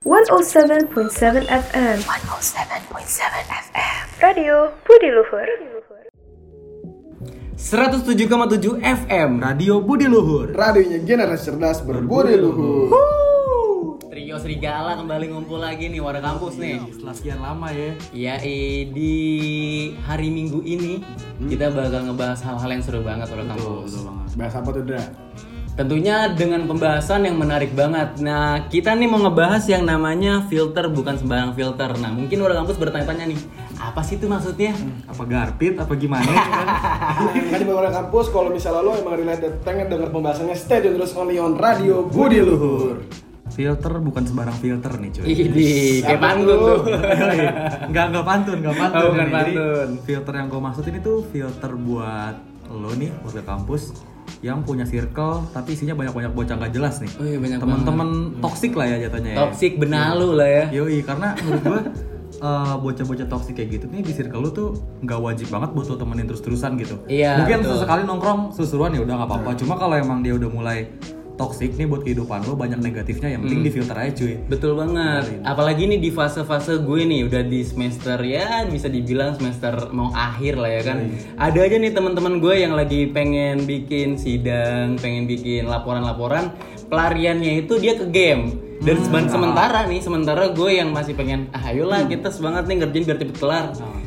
107.7 FM 107.7 FM Radio Budi Luhur 107,7 FM Radio Budi Luhur. Radionya generasi cerdas berbudi luhur. Trio Serigala kembali ngumpul lagi nih warga kampus nih. Setelah sekian lama ya. Ya di hari Minggu ini kita bakal ngebahas hal-hal yang seru banget warga kampus. Bahas apa tuh, Dra? Tentunya dengan pembahasan yang menarik banget. Nah, kita nih mau ngebahas yang namanya filter bukan sembarang filter. Nah, mungkin warga kampus bertanya-tanya nih, apa sih itu maksudnya? Apa garpit apa gimana gitu kan? Kan di bawah kampus kalau misalnya lo emang related pengen denger pembahasannya stay tune terus only on Radio Budi Luhur. filter bukan sembarang filter nih cuy. Idi, kayak pantun tuh? tuh. Enggak enggak pantun, enggak pantun. Oh, bukan Jadi, pantun. filter yang gue maksudin itu filter buat lo nih warga kampus yang punya circle tapi isinya banyak-banyak bocah nggak jelas nih. Oh iya, banyak Teman-teman toksik lah ya jatuhnya. ya. Toxic benalu lah ya. Yoi, karena menurut gue eh, bocah-bocah toksik kayak gitu nih di circle lu tuh nggak wajib banget buat lo temenin terus-terusan gitu. Iya, Mungkin betul. sesekali nongkrong sesuruan ya udah nggak apa-apa. Cuma kalau emang dia udah mulai toksik nih buat kehidupan lo banyak negatifnya yang penting di filter aja cuy. Betul banget. Apalagi nih di fase-fase gue nih udah di semester ya bisa dibilang semester mau akhir lah ya kan. Ada aja nih teman-teman gue yang lagi pengen bikin sidang, pengen bikin laporan-laporan, pelariannya itu dia ke game. Dan seben- sementara nih, sementara gue yang masih pengen, ah ayolah kita semangat nih ngerjain biar cepet kelar.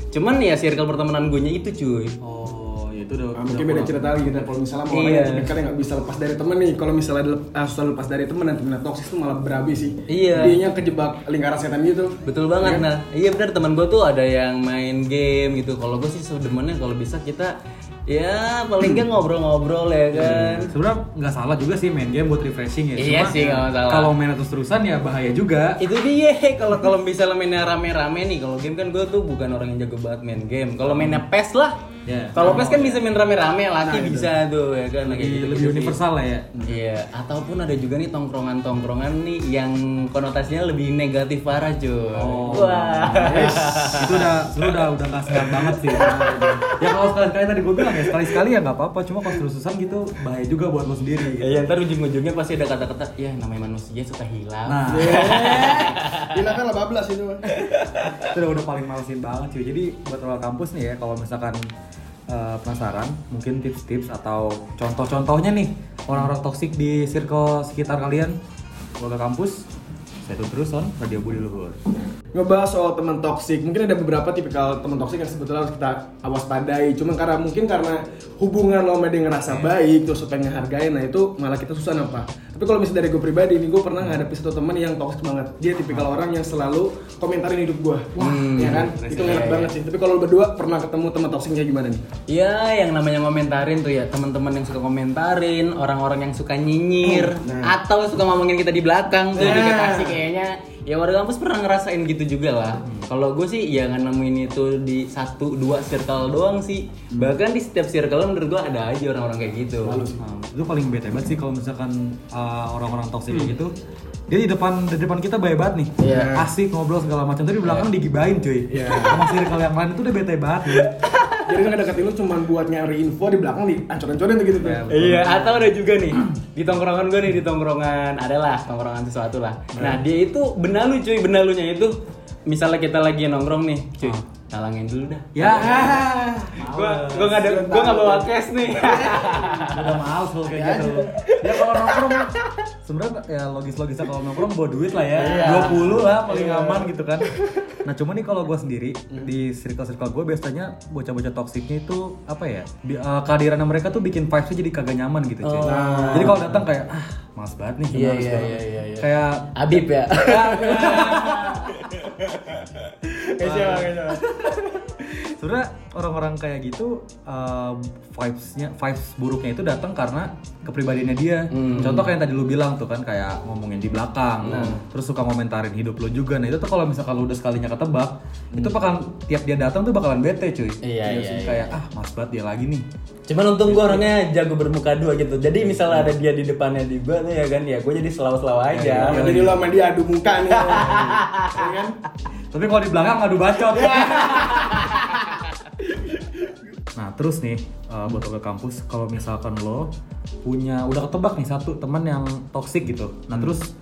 Cuman ya circle pertemanan gue nya itu cuy. Oh, itu udah Nah, mungkin beda cerita lagi kita kalau misalnya mau Iya. orang yang tipikal yang nggak bisa lepas dari temen nih kalau misalnya dilep- ah, lepas dari temen dan temennya toksis tuh malah berabi sih Iya. dia kejebak lingkaran setan gitu Betul banget nah. Iya benar teman gue tuh ada yang main game gitu. Kalau gue sih sebenarnya kalau bisa kita ya paling nggak ngobrol-ngobrol ya kan. Sebenarnya nggak salah juga sih main game buat refreshing ya. Iya Cuma sih, nggak masalah. Kalau main terus-terusan ya bahaya juga. Itu dia kalau kalau misalnya mainnya rame-rame nih. Kalau game kan gue tuh bukan orang yang jago banget main game. Kalau mainnya PES lah. Ya. Kalau PES kan bisa main rame-rame, laki bisa tuh ya kan. Nah, kayak Lebih, gitu, lebih universal lah ya. Iya, ataupun ada juga nih tongkrongan-tongkrongan nih yang konotasinya lebih negatif parah cuy. Wah. itu udah lu udah udah nggak sehat banget sih ya kalau sekali sekali tadi gue bilang ya sekali sekali ya nggak apa-apa cuma kalau terus-terusan gitu bahaya juga buat lo sendiri Ya, ya ntar ujung-ujungnya pasti ada kata-kata ya namanya manusia suka hilang. nah gila kan lah bablas itu itu udah, udah paling malesin banget cuy jadi buat orang kampus nih ya kalau misalkan eh, penasaran mungkin tips-tips atau contoh-contohnya nih orang-orang toksik di circle sekitar kalian. Keluarga kampus saya tuh terus on radio Budi Luhur. Ngebahas soal teman toksik mungkin ada beberapa tipikal teman toksik yang sebetulnya harus kita awas padai cuma karena mungkin karena hubungan lo sama dia ngerasa baik terus pengen ngehargain nah itu malah kita susah nampak tapi kalau misalnya dari gue pribadi nih gue pernah ngadepin satu teman yang toksik banget. Dia tipikal orang yang selalu komentarin hidup gue wah ya kan? itu enak banget sih. Tapi kalau lo berdua pernah ketemu teman toksiknya gimana nih? Ya, yang namanya ngomentarin tuh ya. Teman-teman yang suka komentarin, orang-orang yang suka nyinyir, atau suka ngomongin kita di belakang tuh juga kasih kayaknya. Ya warga kampus pernah ngerasain gitu juga lah. Kalau gue sih ya nggak nemuin itu di satu dua circle doang sih. Bahkan di setiap circle menurut gue ada aja orang-orang kayak gitu. Nah, itu paling bete banget sih kalau misalkan uh, orang-orang toksik kayak gitu dia di depan di depan kita baik banget nih Iya. asik ngobrol segala macam tapi belakang digibain cuy sama circle yang lain itu udah bete banget ya. jadi kan deketin lu cuma buat nyari info di belakang di ancur-ancurin tuh gitu tuh. Iya, atau ada juga nih di tongkrongan gue nih di tongkrongan adalah tongkrongan sesuatu lah. Nah dia itu benalu cuy, benalunya itu misalnya kita lagi nongkrong nih, cuy, talangin dulu dah. ya. Gua gua nggak ada, gua nggak bawa cash nih. udah males kalau kayak gitu. Ya kalau nongkrong sebenarnya ya logis-logisnya kalau nongkrong bawa duit lah ya. Iya. 20 lah paling aman gitu kan. Nah cuma nih kalau gue sendiri di circle-circle gue biasanya bocah-bocah toksiknya itu apa ya bi- eh, kehadiran mereka tuh bikin vibesnya jadi kagak nyaman gitu cuy jadi kalau datang kayak ah males banget nih Oh. Iya, males iya, banget." iya, iya, iya. kayak Abib ya. Sebenarnya orang-orang kayak gitu uh, vibesnya vibes buruknya itu datang karena kepribadiannya dia. Hmm. contoh kayak yang tadi lu bilang tuh kan kayak ngomongin di belakang. Terus suka komentarin hidup lu juga. Nah itu tuh kalau misalkan lu udah sekalinya ketebak itu bakalan tiap dia datang tuh bakalan bete cuy. Iya, iya, sih. iya. kayak ah mas banget dia lagi nih. Cuman untung gue orangnya jago bermuka dua gitu. Jadi misalnya ada dia di depannya di gue tuh ya kan, ya gue jadi selalu-selalu aja. jadi lu sama dia adu muka nih. Ya kan? Tapi kalau di belakang ngadu bacot Nah terus nih uh, buat ke kampus kalau misalkan lo punya udah ketebak nih satu teman yang toksik gitu. Nah terus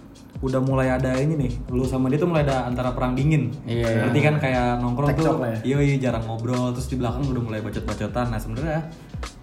udah mulai ada ini nih, lu sama dia tuh mulai ada antara perang dingin. Iya. Berarti kan kayak nongkrong Cekcok tuh, ya. iya iya jarang ngobrol, terus di belakang udah mulai bacot-bacotan. Nah sebenarnya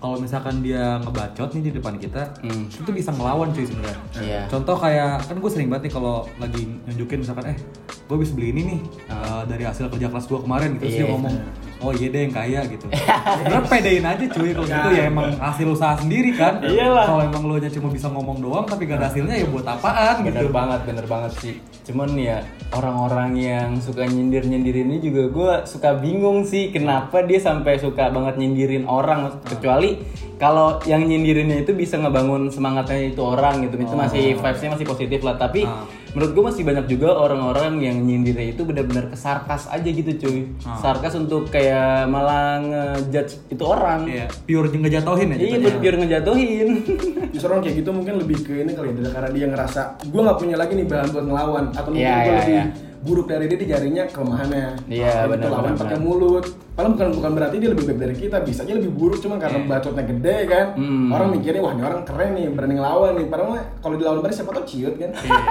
kalau misalkan dia ngebacot nih di depan kita, Hmm. itu bisa ngelawan cuy sebenarnya. Iya. Contoh kayak kan gue sering banget nih kalau lagi nunjukin misalkan eh gue bisa beli ini nih uh, dari hasil kerja kelas gue kemarin gitu terus Ah. Iya. dia ngomong oh iya deh yang kaya gitu. Sebenarnya pedein aja cuy kalau gitu ya emang hasil usaha sendiri kan. Iyalah. Kalau emang lo nya cuma bisa ngomong doang tapi gak ada hasilnya ya buat apaan bener gitu. banget bener banget sih cuman ya orang-orang yang suka nyindir nyindir ini juga gue suka bingung sih kenapa dia sampai suka banget nyindirin orang kecuali kalau yang nyindirinnya itu bisa ngebangun semangatnya itu orang gitu itu masih vibesnya masih positif lah tapi menurut gue masih banyak juga orang-orang yang nyindirnya itu benar-benar kesarkas aja gitu cuy sarkas untuk kayak malah ngejudge itu orang Iya, pure ngejatohin ya iya jatuhnya. biar ngejatuhin Justru orang kayak gitu mungkin lebih ke ini kali ya, karena dia ngerasa gue nggak punya lagi nih bahan buat ngelawan atau mungkin Iya, gue iya, lebih iya. Buruk dari dia dia jarinya kelemahannya. Iya, benar, lawan pakai mulut. Padahal bukan bukan berarti dia lebih baik dari kita, bisa aja lebih buruk cuma karena bacotnya gede kan. Iya. Hmm. Orang mikirnya wah ini orang keren nih berani ngelawan nih. Padahal kalau dilawan berani siapa tau ciut kan. Iya.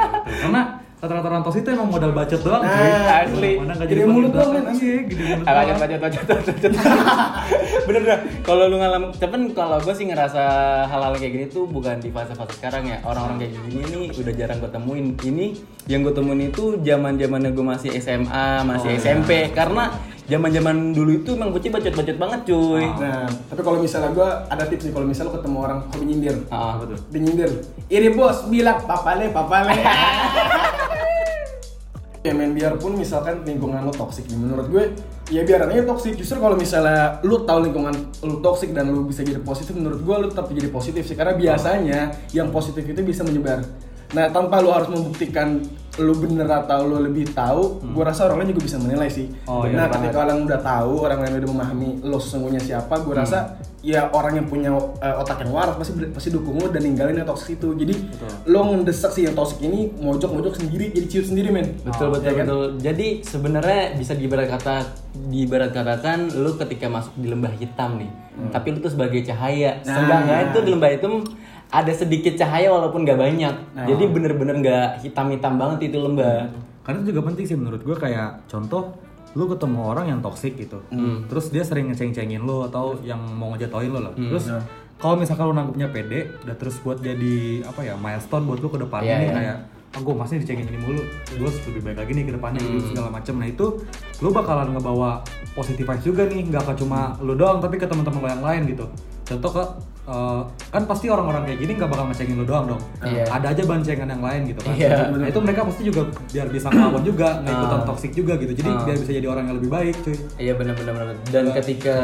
Karena rata-rata orang tos itu emang modal bacot doang cuy. Nah, asli. Mana jadi mulut doang, kan? Iya, gede mulut doang. Bacot, bacot, bacot, bacot. Bener dah. Kalau lu ngalam, cuman kalau gue sih ngerasa hal-hal kayak gini tuh bukan di fase-fase sekarang ya. Orang-orang kayak gini nih udah jarang gue temuin. Ini yang gue temuin itu zaman zamannya gue masih SMA, masih SMP. Karena zaman-zaman dulu itu emang bocil bacot-bacot banget cuy. Nah, tapi kalau misalnya gue ada tips nih kalau misalnya lu ketemu orang hobi nyindir. Ah, betul. Dia nyindir. Iri bos bilang papale papale. ya men biarpun misalkan lingkungan lo toksik nih menurut gue ya biaran aja toksik justru kalau misalnya lu tahu lingkungan lu toksik dan lu bisa jadi positif menurut gue lu tetap jadi positif sih. Karena biasanya yang positif itu bisa menyebar nah tanpa lu harus membuktikan lu bener atau lu lebih tahu gue rasa orang lain juga bisa menilai sih Oh, iya nah banget. ketika orang udah tahu orang lain udah memahami lo sesungguhnya siapa gue rasa ya orang yang punya eh, otak yang waras pasti pasti dukung lo dan ninggalin yang toksik itu jadi lo ngedesak sih yang toksik ini mojok mojok sendiri jadi ciut sendiri men Betul betul ya kan? betul. Jadi sebenarnya bisa diibarat kata diibarat katakan lu ketika masuk di lembah hitam nih, tapi lu tuh sebagai cahaya. Nah. Sedangkan itu di lembah hitam ada sedikit cahaya walaupun nggak banyak. Jadi bener-bener nggak hitam-hitam banget itu lembah. Karena itu juga penting sih menurut gue kayak contoh lu ketemu orang yang toksik gitu. Terus dia sering ngeceng-cengin lu atau yang mau ngejatoin lu lah. Terus kalau misalkan lu nanggepnya pede, udah terus buat jadi apa ya milestone buat lu ke depannya Iya, nih iya. kayak ah gue masih dicengin ini mulu, gue harus lebih baik lagi nih ke depannya gitu segala macem. Nah itu lu bakalan ngebawa positif juga nih, nggak cuma lu doang tapi ke teman-teman lo yang lain gitu. Contoh ke eh, kan pasti orang-orang kayak gini nggak bakal ngecengin lu doang dong. Iya. Ada aja bancengan yang lain gitu kan. Iya. Nah itu mereka pasti juga biar bisa ngelawan juga, nggak ikutan Ah. toxic juga gitu. Jadi Ah. biar bisa jadi orang yang lebih baik, cuy. Iya benar-benar benar. Dan ketika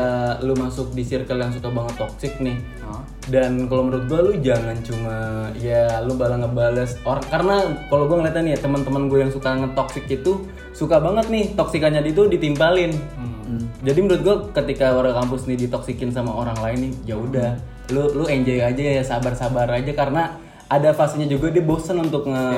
lu masuk di circle yang suka banget toxic nih, Ah. dan kalau menurut gua lu jangan cuma ya lu balas ngebales orang karena kalau gua ngeliatnya nih ya teman-teman gue yang suka ngetoxic itu suka banget nih toksikannya itu ditimpalin. Jadi menurut gua ketika warga kampus nih ditoksikin sama orang lain nih, ya udah lu lu enjoy aja ya sabar-sabar aja karena ada fasenya juga dia bosen untuk nge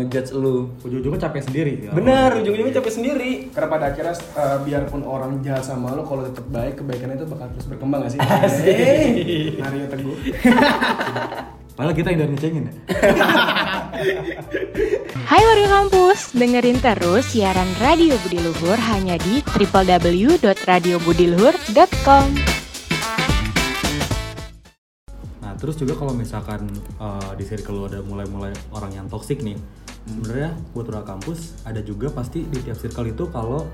ngejudge lu. Ujung-ujungnya capek sendiri. Ya. Bener, ujung-ujungnya capek sendiri. karena pada akhirnya eh, biarpun orang jahat sama lo kalau tetap baik kebaikan itu bakal terus berkembang gak sih? Hey, Mario Teguh Padahal kita yang udah ngecengin ya. Hai warga kampus, dengerin terus siaran Radio Budi Luhur hanya di www.radiobudiluhur.com. terus juga kalau misalkan uh, di circle lo ada mulai-mulai orang yang toksik nih, sebenarnya buat orang kampus ada juga pasti di tiap circle itu kalau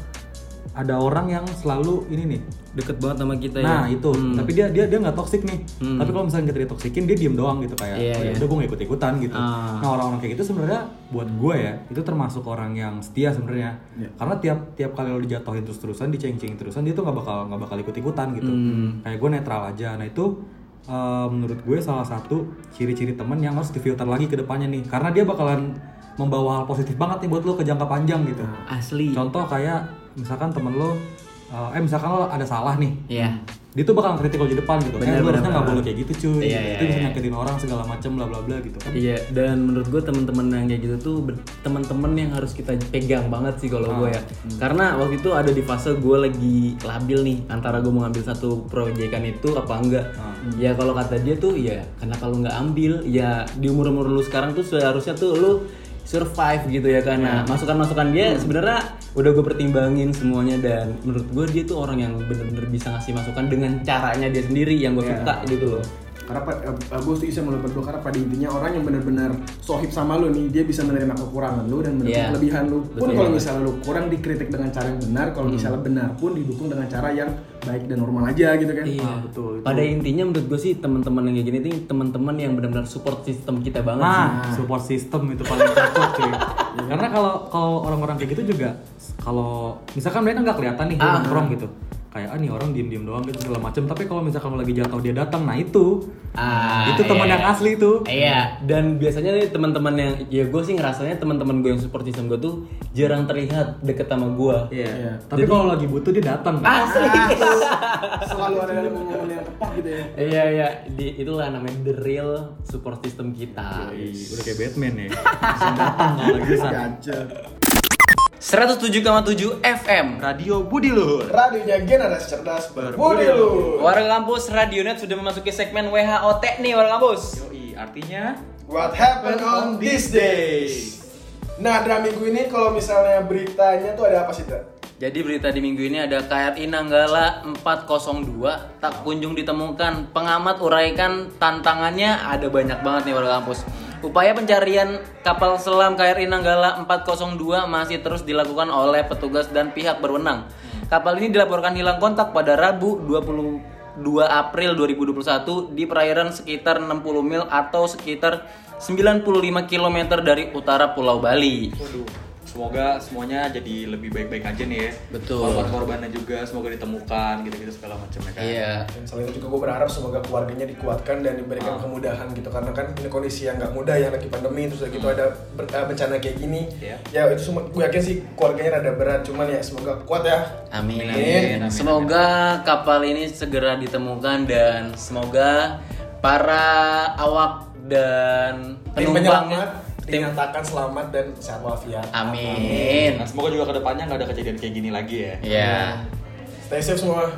ada orang yang selalu ini nih. Deket banget sama kita Nah, ya. itu. Tapi dia dia dia nggak toksik nih. Hmm. Tapi kalau misalnya kita ditoksikin, dia diem doang gitu kayak, Iya, "Oh, ya iya. udah gue nggak ikut-ikutan gitu. Ah. Nah, orang-orang kayak gitu sebenarnya buat gue ya, itu termasuk orang yang setia sebenarnya. Iya. Karena tiap tiap kali lo dijatuhin terus-terusan, diceng-cengin terusan, dia tuh nggak bakal nggak bakal ikut-ikutan gitu. Hmm. Kayak gue netral aja. Nah, itu uh, menurut gue salah satu ciri-ciri temen yang harus difilter lagi ke depannya nih. Karena dia bakalan membawa hal positif banget nih buat lo ke jangka panjang gitu. Asli. Contoh kayak misalkan temen lo, uh, eh misalkan lo ada salah nih, Iya. dia tuh bakal kritikal di depan gitu. Benar, Kayak lu harusnya nggak benar. boleh kayak gitu cuy. Iya, iya, itu bisa iya. nyakitin orang segala macam bla bla bla gitu kan. Iya, dan menurut gue teman-teman yang kayak gitu tuh teman-teman yang harus kita pegang banget sih kalau gue ya. Karena waktu itu ada di fase gue lagi labil nih antara gue mau ngambil satu proyekan itu apa enggak. Ya kalau kata dia tuh ya kenapa lu nggak ambil? Ya di umur umur lu sekarang tuh seharusnya tuh lu survive gitu ya karena masukan-masukan dia sebenarnya udah gue pertimbangin semuanya dan menurut gue dia tuh orang yang bener-bener bisa ngasih masukan dengan caranya dia sendiri yang gue Iya. suka gitu loh karena pa- eh, gue setuju sama lo berdua karena pada intinya orang yang benar-benar sohib sama lo nih dia bisa menerima kekurangan lo dan menerima Iya. kelebihan lo pun kalau misalnya lo kurang dikritik dengan cara yang benar kalau misalnya benar pun didukung dengan cara yang baik dan normal aja gitu kan Iya. Ah, betul, itu. Pada intinya menurut gue sih teman-teman yang kayak gini tuh teman-teman yang benar-benar support sistem kita banget sih. Nah, support system itu paling cocok cuy. Karena kalau kalau orang-orang kayak gitu juga kalau misalkan mereka nggak kelihatan nih Ah. nongkrong gitu. Kayak ah nih orang diem-diem doang gitu segala macem Tapi kalau misalkan lagi jatuh dia datang, nah itu Ah, itu teman iya. yang asli tuh. Iya, dan biasanya nih teman-teman yang ya gue sih ngerasanya teman-teman gue yang support sistem gue tuh jarang terlihat deket sama gue. Iya. Iya. Tapi kalau lagi butuh dia datang. kan? Asli. selalu ada momen-momen yang tepat gitu ya Iya iya, di, itulah namanya the real support system kita. Ih, Udah kayak Batman ya. Datang kalau lagi 107,7 FM Radio Budi Luhur. radionya generasi cerdas berbudi lu Warga Kampus Radionet sudah memasuki segmen WHOT nih Warga Kampus. Yoi, artinya What happened on these days? Nah, dalam minggu ini kalau misalnya beritanya tuh ada apa sih, Dra? Jadi berita di minggu ini ada KRI Nanggala 402 tak kunjung ditemukan. Pengamat uraikan tantangannya ada banyak banget nih warga kampus. Upaya pencarian kapal selam KRI Nanggala 402 masih terus dilakukan oleh petugas dan pihak berwenang. Kapal ini dilaporkan hilang kontak pada Rabu 22 April 2021 di perairan sekitar 60 mil atau sekitar 95 km dari utara Pulau Bali. Semoga semuanya jadi lebih baik-baik aja nih ya. Betul. Korban-korbannya juga semoga ditemukan gitu-gitu segala macam ya kan. Iya. Dan selain itu juga gue berharap semoga keluarganya dikuatkan dan diberikan kemudahan gitu karena kan ini kondisi yang nggak mudah ya lagi pandemi terus udah gitu ada ber- eh, bencana kayak gini Iya. ya itu semua gue yakin sih keluarganya rada berat cuman ya semoga kuat ya Amin, Amin. amin. Semoga kapal ini segera ditemukan dan semoga para awak dan penumpangnya dinyatakan selamat dan sehat walafiat Amin. Nah, semoga juga ke depannya nggak ada kejadian kayak gini lagi ya. Ya. stay safe semua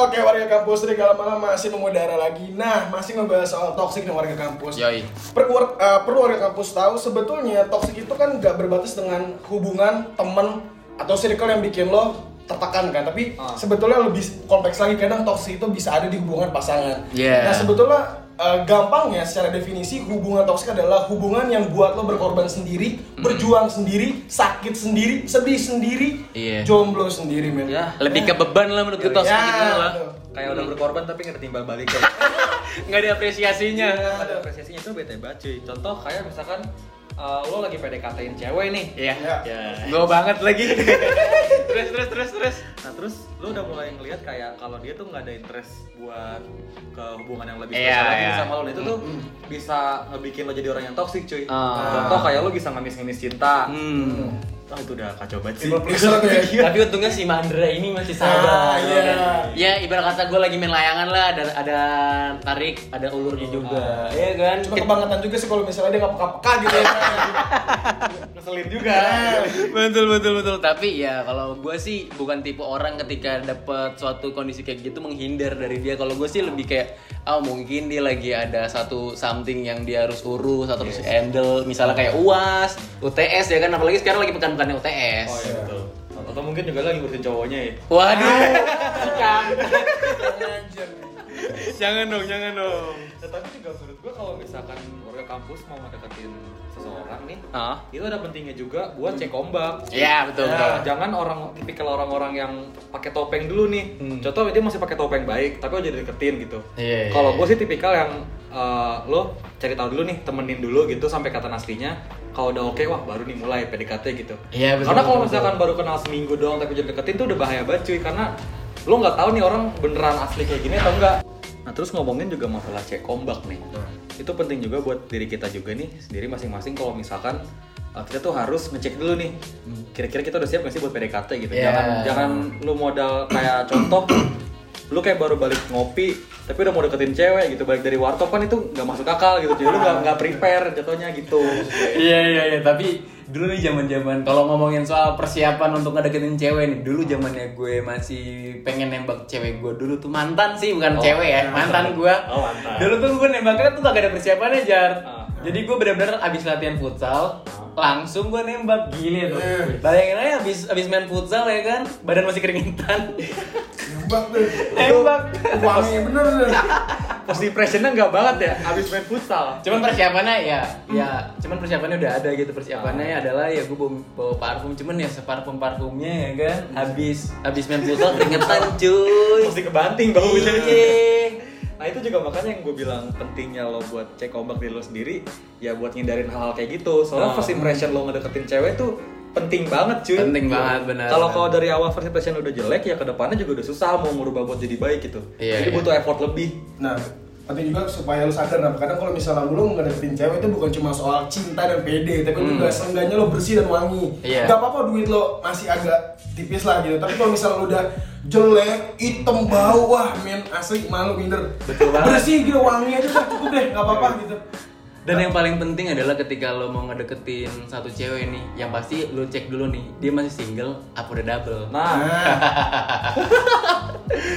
Oke warga kampus dari lama masih mengudara lagi. Nah masih ngebahas soal toxic nih warga kampus. Yoi. Per- war- eh, perlu warga kampus tahu sebetulnya toxic itu kan nggak berbatas dengan hubungan temen atau circle yang bikin lo tertekan kan tapi sebetulnya lebih kompleks lagi kadang toxic itu bisa ada di hubungan pasangan Yeah. nah sebetulnya eh, gampangnya secara definisi hubungan toksik adalah hubungan yang buat lo berkorban sendiri berjuang sendiri sakit sendiri sedih sendiri Iya. jomblo sendiri men Ya. Lebih ke beban lah menurut gue toxic Ya, itu lah. Kayak udah berkorban tapi nggak ditimbal balik. Nggak ada apresiasinya. ada apresiasinya itu bete banget cuy. Contoh kayak misalkan uh, lo lagi PDKT-in cewek nih. Iya. Ya. Ya. Gue banget lagi. terus terus terus terus. Nah terus lo udah mulai ngelihat kayak kalau dia tuh nggak ada interest buat ke hubungan yang lebih Iya, spesial lagi iya. sama lo. Nah, itu tuh bisa ngebikin lo jadi orang yang toksik cuy. Contoh kayak lo bisa ngemis-ngemis cinta. Hmm. Wah itu udah kacau banget sih. Ya Tapi untungnya si Mandra ini masih Ah, sabar. iya. Ya ibarat kata gue lagi main layangan lah, ada ada tarik, ada ulurnya juga. Iya kan? Cuma kebangetan juga sih kalau misalnya dia nggak peka-peka gitu ya. Ngeselin juga. betul betul betul tapi ya kalau gue sih bukan tipe orang ketika dapet suatu kondisi kayak gitu menghindar dari dia kalau gue sih lebih kayak oh mungkin dia lagi ada satu something yang dia harus urus atau harus handle misalnya kayak uas UTS ya kan apalagi sekarang lagi pekan-pekannya UTS Oh iya betul. Atau mungkin juga lagi ngurusin cowoknya ya. waduh Jangan. Jangan dong jangan dong Nah, tapi juga menurut gua kalau misalkan warga kampus mau ngedeketin seseorang nih, ah itu ada pentingnya juga buat cek ombak. ya betul Ya, betul jangan orang tipikal orang-orang yang pakai topeng dulu nih. Contoh dia masih pakai topeng baik, tapi aja deketin gitu. Iya, iya, Kalau iya. gue sih tipikal yang eh, lo cari tahu dulu nih, temenin dulu gitu sampai kata aslinya. Kalau udah oke, wah baru nih mulai PDKT gitu. Iya, betul, Karena kalau betul, misalkan baru kenal seminggu doang tapi jadi deketin tuh udah bahaya banget cuy karena lo nggak tahu nih orang beneran asli kayak gini atau enggak. Nah terus ngomongin juga masalah cek ombak nih. Itu penting juga buat diri kita juga nih sendiri masing-masing kalau misalkan uh, kita tuh harus ngecek dulu nih. Kira-kira kita udah siap nggak sih buat PDKT gitu. Iya. Jangan jangan lu modal kayak contoh lu kayak baru balik ngopi tapi udah mau deketin cewek gitu balik dari warkop kan itu nggak masuk akal gitu jadi lu nggak nggak prepare jatuhnya gitu Iya iya iya tapi dulu nih zaman zaman kalau ngomongin soal persiapan untuk ngedeketin cewek nih dulu zamannya gue masih pengen nembak cewek gue dulu tuh mantan sih bukan Oh, cewek ya mantan gue Oh, mantan. dulu tuh gue nembaknya tuh gak ada persiapannya jar Ah. Jadi gue benar-benar abis latihan futsal, langsung gue nembak gini tuh. Bayangin aja abis abis main futsal ya kan, badan masih keringetan. Nembak deh. Nembak. Wangi bener deh. First impressionnya nggak banget ya, abis main futsal. Cuman persiapannya ya, ya, cuman persiapannya udah ada gitu. Persiapannya adalah ya gue bawa, bawa parfum, cuman ya separfum parfumnya ya kan. Abis abis main futsal keringetan cuy. Mesti kebanting baunya. Nah itu juga makanya yang gue bilang pentingnya lo buat cek ombak diri lo sendiri ya buat ngindarin hal-hal kayak gitu. Soalnya Oh. first impression lo ngedeketin cewek tuh penting banget cuy. Penting banget, benar. Kalau kalau dari awal first impression udah jelek ya ke depannya juga udah susah mau ngubah buat jadi baik gitu. Iya, jadi iya. butuh effort lebih. Nah, penting juga supaya lu sadar nah, kadang kalau misalnya lu ngedeketin cewek itu bukan cuma soal cinta dan pede, tapi juga seenggaknya lo bersih dan wangi. Hmm. Iya. Gak apa-apa duit lo masih agak tipis lah gitu, tapi kalau misalnya lu udah jelek, hitam, bau, wah men asli malu minder. Betul banget. Bersih gitu, wangi aja udah cukup deh, gak apa-apa gitu. Dan yang paling penting adalah ketika lo mau ngedeketin satu cewek nih, yang pasti lo cek dulu nih, dia masih single apa udah double. Nah, Nah,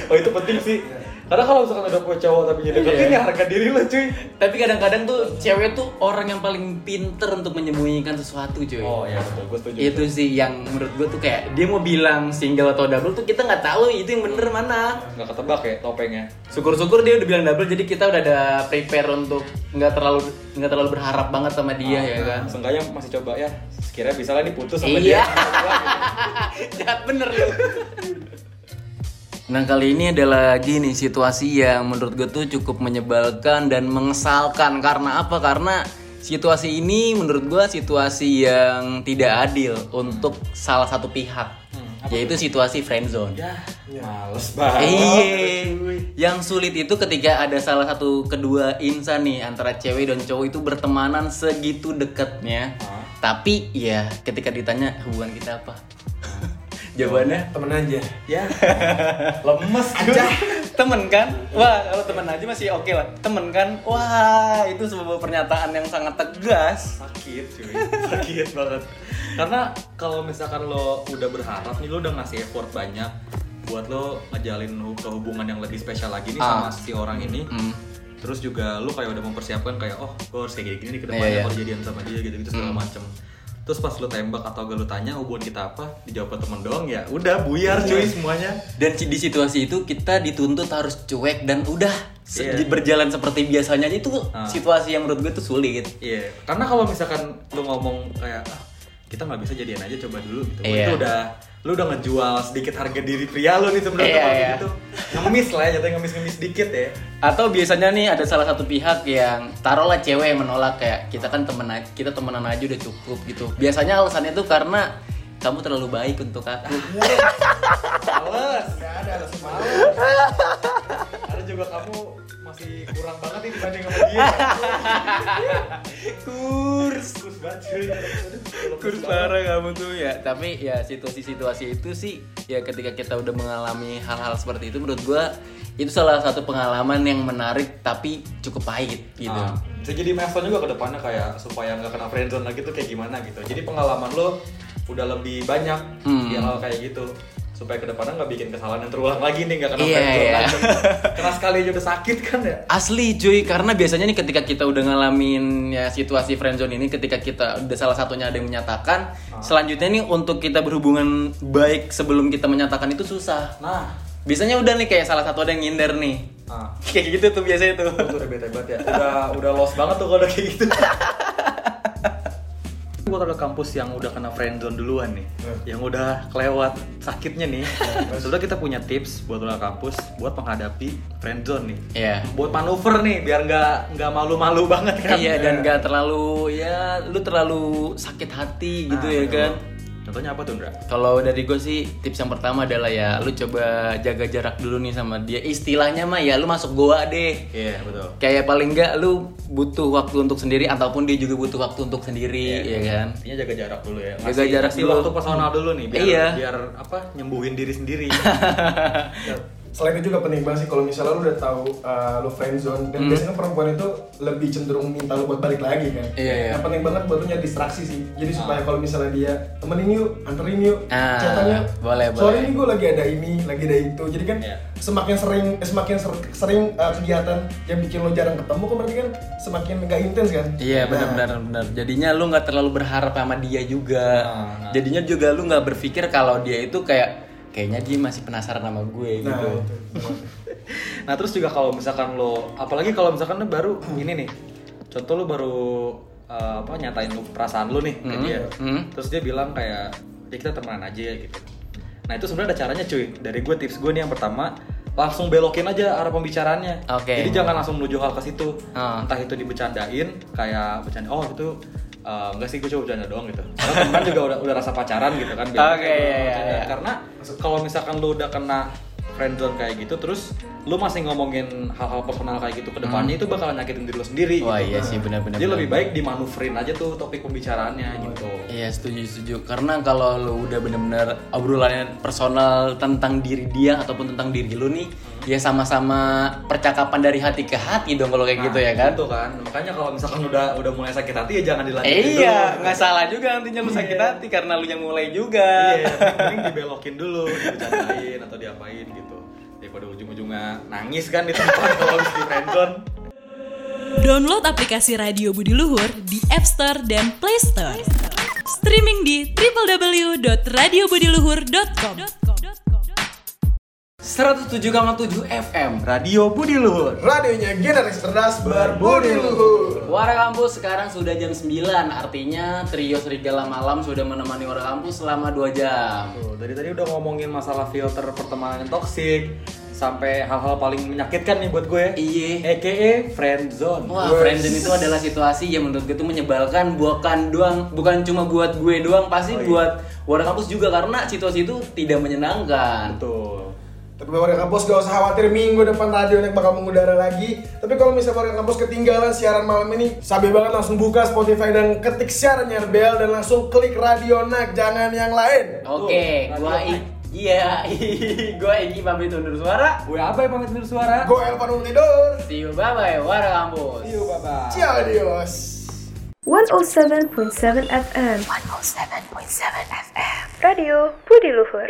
oh itu penting sih. Karena kalau misalkan punya cowok tapi ngedeketin Iya. ya harga diri lo cuy. Tapi kadang-kadang tuh cewek tuh orang yang paling pinter untuk menyembunyikan sesuatu cuy. Oh iya betul, gue setuju. Itu sih yang menurut gue tuh kayak dia mau bilang single atau double tuh kita nggak tahu itu yang bener mana. Nggak ketebak ya topengnya. Syukur-syukur dia udah bilang double jadi kita udah ada prepare untuk nggak terlalu nggak terlalu berharap banget sama dia ya kan. Seenggaknya masih coba ya. Sekiranya bisa lah diputus sama Iya. dia. Jahat bener lu. Nah kali ini ada lagi nih situasi yang menurut gue tuh cukup menyebalkan dan mengesalkan Karena apa? Karena situasi ini menurut gue situasi yang tidak adil untuk salah satu pihak Yaitu situasi friendzone Ya, males banget. Iya. Yang sulit itu ketika ada salah satu kedua insan nih antara cewek dan cowok itu bertemanan segitu dekatnya. Hah? Tapi ya ketika ditanya hubungan kita apa? Jawabannya temen aja. Ya, lemes aja. temen kan? Wah, kalau temen aja masih oke lah. Temen kan? Wah, itu sebuah pernyataan yang sangat tegas. sakit cuy sakit banget karena kalau misalkan lo udah berharap nih lo udah ngasih effort banyak buat lo ngejalin hubungan yang lebih spesial lagi nih Ah. sama si orang ini Hmm. terus juga lo kayak udah mempersiapkan kayak oh gue harus kayak gini-gini nih ke depannya Iya, iya. kalau jadian sama dia gitu gitu segala Hmm. macem terus pas lo tembak atau gak lo tanya hubungan kita apa dijawab temen doang ya udah buyar cuy semuanya Dan di situasi itu kita dituntut harus cuek dan udah Iya. berjalan seperti biasanya itu Ah. situasi yang menurut gue tuh sulit. Iya, karena kalau misalkan lu ngomong kayak ah, kita nggak bisa jadian aja coba dulu gitu. Wah, Iya. Itu udah lu udah ngejual sedikit harga diri pria lu nih sebenarnya kalau iya. gitu. Ngemis lah ya, jatuhnya ngemis-ngemis dikit ya. Atau biasanya nih ada salah satu pihak yang taruhlah cewek yang menolak kayak kita kan temen kita temenan aja udah cukup gitu. Biasanya alasannya tuh karena kamu terlalu baik untuk aku. Males. Gak ada alasan malu. Juga kamu masih kurang banget nih dibanding sama dia. Kurs. Kurs banget. Kurs parah kamu tuh ya. Tapi ya situasi-situasi itu sih ya ketika kita udah mengalami hal-hal seperti itu menurut gua itu salah satu pengalaman yang menarik tapi cukup pahit gitu. Ah, bisa jadi milestone juga ke depannya kayak supaya nggak kena friendzone lagi tuh kayak gimana gitu. Jadi pengalaman lo udah lebih banyak Hmm. di hal kayak gitu supaya ke depannya nggak bikin kesalahan yang terulang lagi nih nggak kena Iya, friendzone iya. lagi. Kena sekali aja udah sakit kan ya. Asli cuy, karena biasanya nih ketika kita udah ngalamin ya situasi friendzone ini ketika kita udah salah satunya ada yang menyatakan, selanjutnya nih untuk kita berhubungan baik sebelum kita menyatakan itu susah. Nah, Biasanya udah nih kayak salah satu ada yang nginder nih. ah, Kayak gitu tuh biasanya tuh. udah bete banget ya. Udah udah lost banget tuh kalau udah kayak gitu. Gue ke kampus yang udah kena friendzone duluan nih, yang udah kelewat sakitnya nih. Sebenarnya kita punya tips buat orang kampus buat menghadapi friendzone nih. Iya. Buat manuver nih, biar nggak nggak malu-malu banget kan. Iya dan gak terlalu ya lu terlalu sakit hati gitu Nah, ya betul. kan. Contohnya apa tuh, Ndra? Kalau dari gue sih tips yang pertama adalah ya lu coba jaga jarak dulu nih sama dia. Istilahnya mah ya lu masuk goa deh. Iya, betul. Kayak paling enggak lu butuh waktu untuk sendiri ataupun dia juga butuh waktu untuk sendiri ya kan. Intinya jaga jarak dulu ya. Jaga jarak dulu. waktu personal dulu nih biar Iya. biar apa? nyembuhin diri sendiri. selain itu juga penting banget sih kalau misalnya lu udah tahu uh, lu friendzone dan biasanya perempuan itu lebih cenderung minta lu buat balik lagi kan. Hmm. Iya, iya. Nah, penting banget buat lu nyari distraksi sih. Jadi supaya kalau misalnya dia temenin yuk, anterin yuk, Ah, chatanya. boleh, Soalnya boleh. ini gue lagi ada ini, lagi ada itu. Jadi kan Iya. semakin sering eh, semakin ser- sering uh, kegiatan yang bikin lo jarang ketemu kan berarti kan semakin gak intens kan. Iya Nah, benar-benar benar. Jadinya lu nggak terlalu berharap sama dia juga. Nah, nah. Jadinya juga lu nggak berpikir kalau dia itu kayak kayaknya dia masih penasaran sama gue Nah, gitu. itu. Nah terus juga kalau misalkan lo, apalagi kalau misalkan lo baru ini nih, contoh lo baru uh, apa nyatain lo perasaan lo nih ke dia, hmm. terus dia bilang kayak ya kita temenan aja ya gitu. Nah itu sebenarnya ada caranya cuy. Dari gue tips gue nih yang pertama langsung belokin aja arah pembicaraannya. Oke. Jadi jangan langsung menuju hal ke situ. Ah. Entah itu dibecandain kayak bercanda, oh itu uh, enggak sih gue cuma bercanda doang gitu. Karena teman juga udah udah rasa pacaran gitu kan. Oke, kayak iya, iya, iya. Karena kalau misalkan lu udah kena friendzone kayak gitu terus lu masih ngomongin hal-hal personal kayak gitu ke depannya itu bakalan nyakitin diri lu sendiri Hmm. Wah gitu. iya sih benar-benar. Jadi lebih baik dimanuverin aja tuh topik pembicaraannya gitu. Iya setuju setuju karena kalau lu udah bener-bener obrolannya personal tentang diri dia ataupun tentang diri lu nih ya sama-sama percakapan dari hati ke hati dong kalau kayak gitu ya kan Gitu kan. Makanya kalau misalkan udah udah mulai sakit hati ya jangan dilanjutin Eh, iya dulu. nggak salah juga nantinya lu sakit hati karena lu yang mulai juga Iya, mending dibelokin dulu, dibercandain atau diapain gitu. Daripada ujung-ujungnya nangis kan di tempat kalau habis di friendzone. Download aplikasi Radio Budi Luhur di App Store dan Play Store. Streaming di www.radiobudiluhur.com. 107,7 FM Radio Budi Luhur Radionya generasi cerdas berbudi luhur. Wara Kampus sekarang sudah jam 9 Artinya trio Serigala Malam sudah menemani Wara Kampus selama 2 jam Tuh, dari tadi udah ngomongin masalah filter pertemanan yang toksik sampai hal-hal paling menyakitkan nih buat gue. Iya AKA friendzone. Wah, friendzone itu adalah situasi yang menurut gue itu menyebalkan bukan doang, bukan cuma buat gue doang, pasti Oh, iya. buat Wara Kampus juga karena situasi itu tidak menyenangkan. Betul. Tapi warga kampus gak usah khawatir minggu depan radio yang bakal mengudara lagi. Tapi kalau misalnya warga kampus ketinggalan siaran malam ini, sabi banget langsung buka Spotify dan ketik siaran Bel dan langsung klik radio nak, jangan yang lain. Oke, Tuh, gua Iya, gua Iki pamit undur suara. Gue apa ya pamit undur suara? Gue Elvan mau tidur. See you bye bye Wara Kampus. See you, bye-bye. Ciao adios. 107.7 FM 107.7 FM Radio Budi Luhur